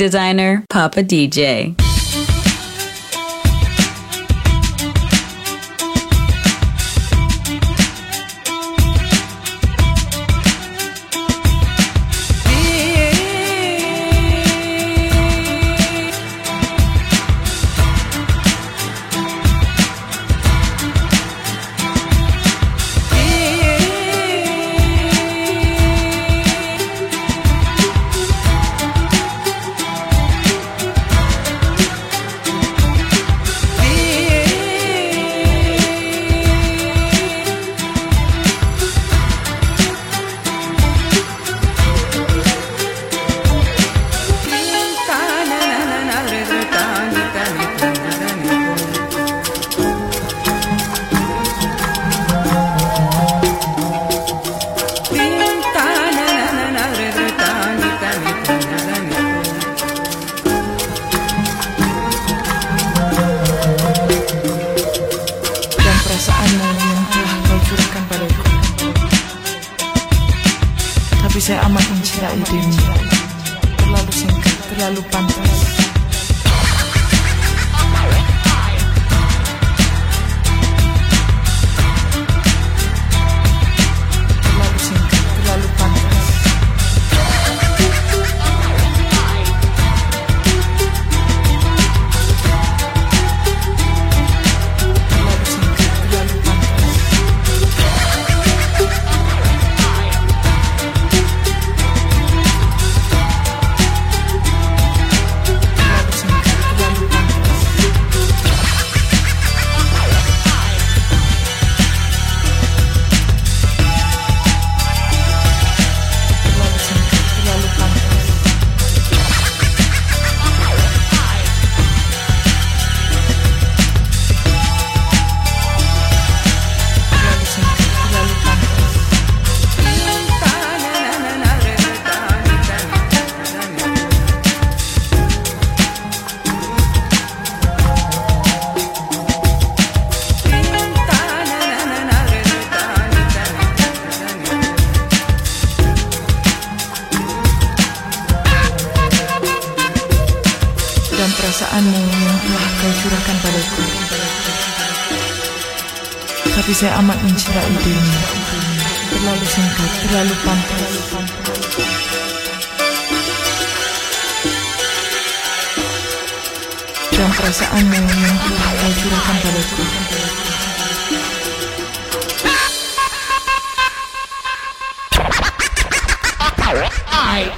designer Papa DJ. dan perasaanmu yang kau curahkan padaku. I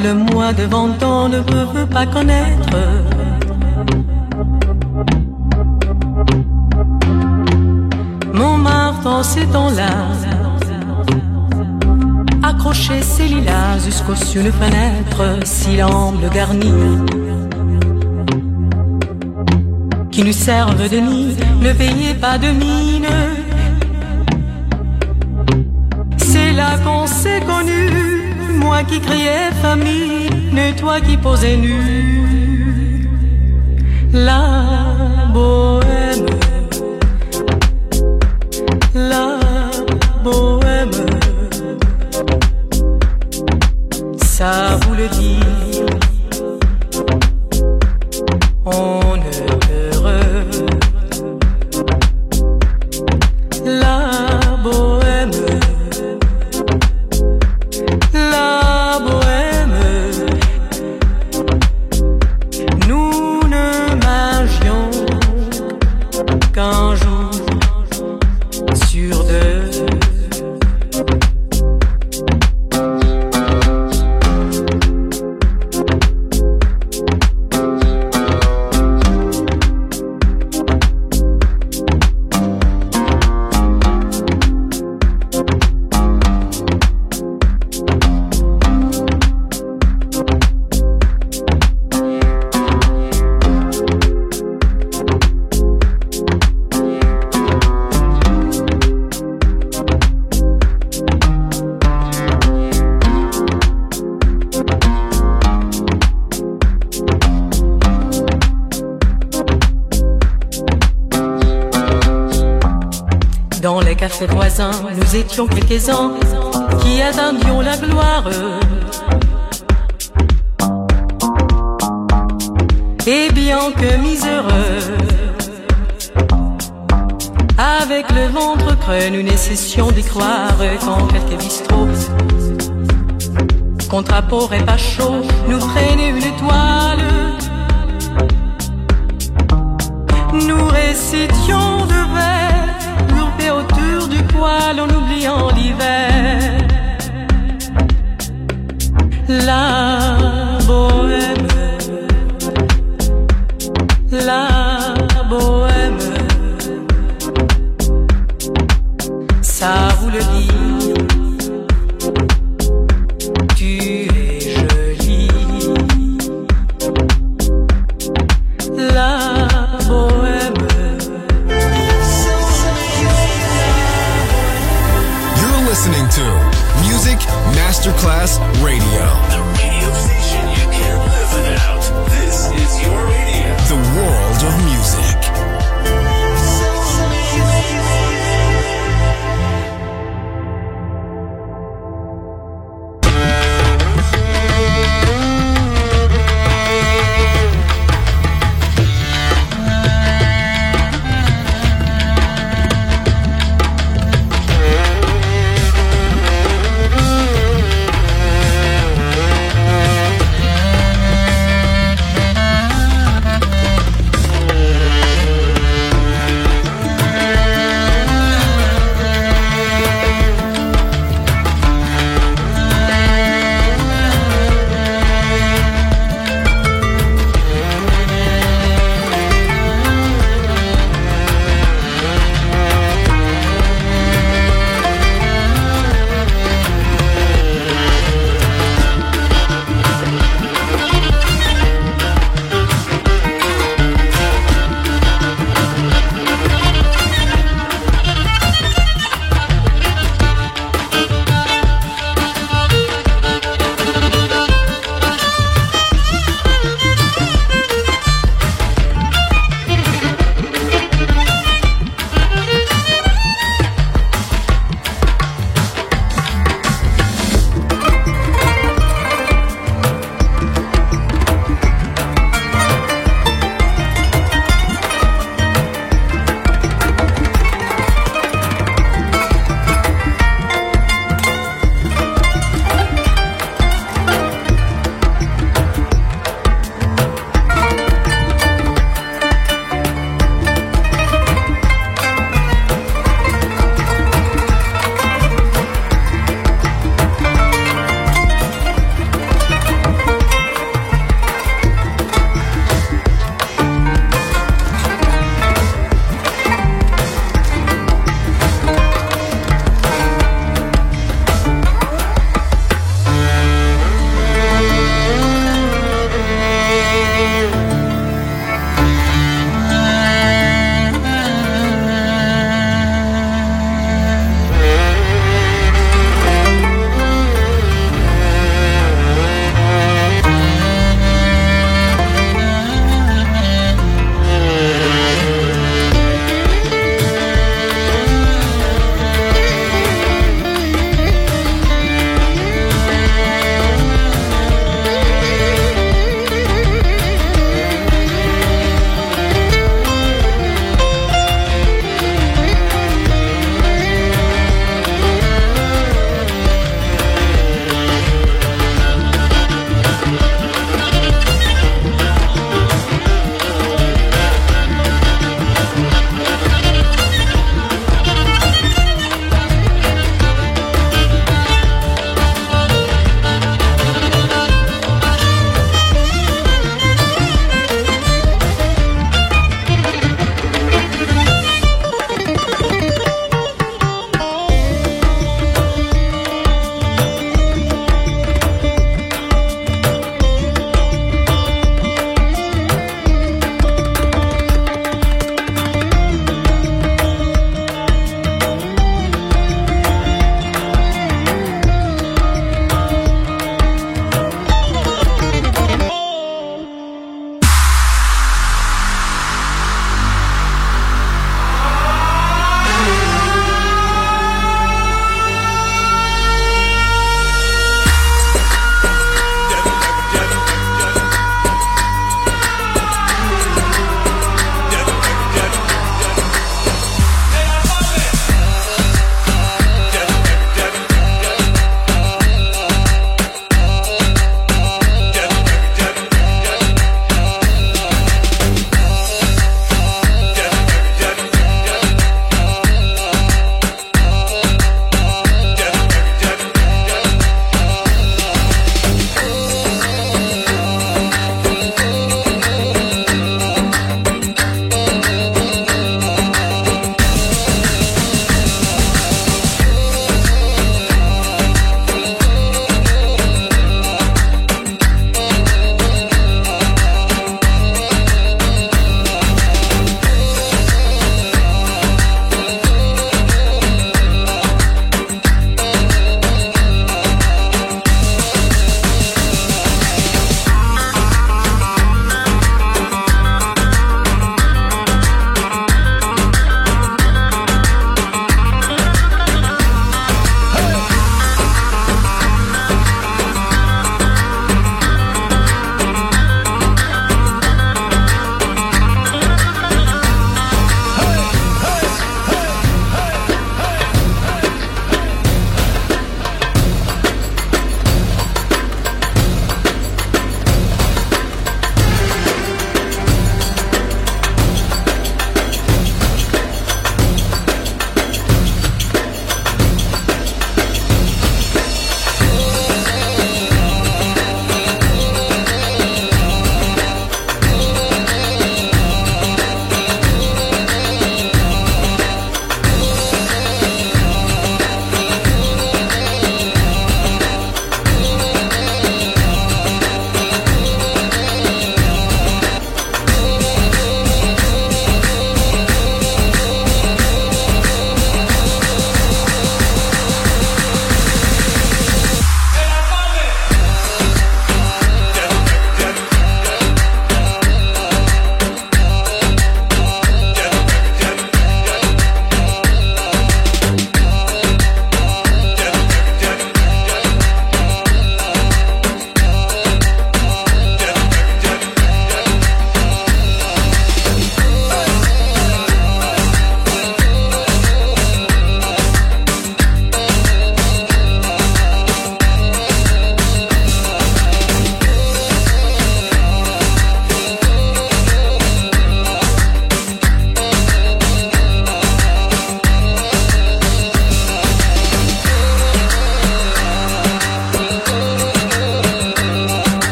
le moi devant ans ne peut pas connaître. Mon marteau ces temps-là Accrocher ses lilas jusqu'au sur de fenêtre Si garni Qui nous servent de nid Ne veillez pas de mine C'est là qu'on s'est connu moi qui criais famille et toi qui posais nu. La beauté nous étions quelques-uns qui attendions la gloire. Et bien que miséreux, avec le ventre creux, nous nécessions d'y croire quand quelques bistrots, contre et pas chaud, nous prenaient une étoile Nous récitions de en oubliant l'hiver. Là.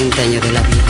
30 años de la vida.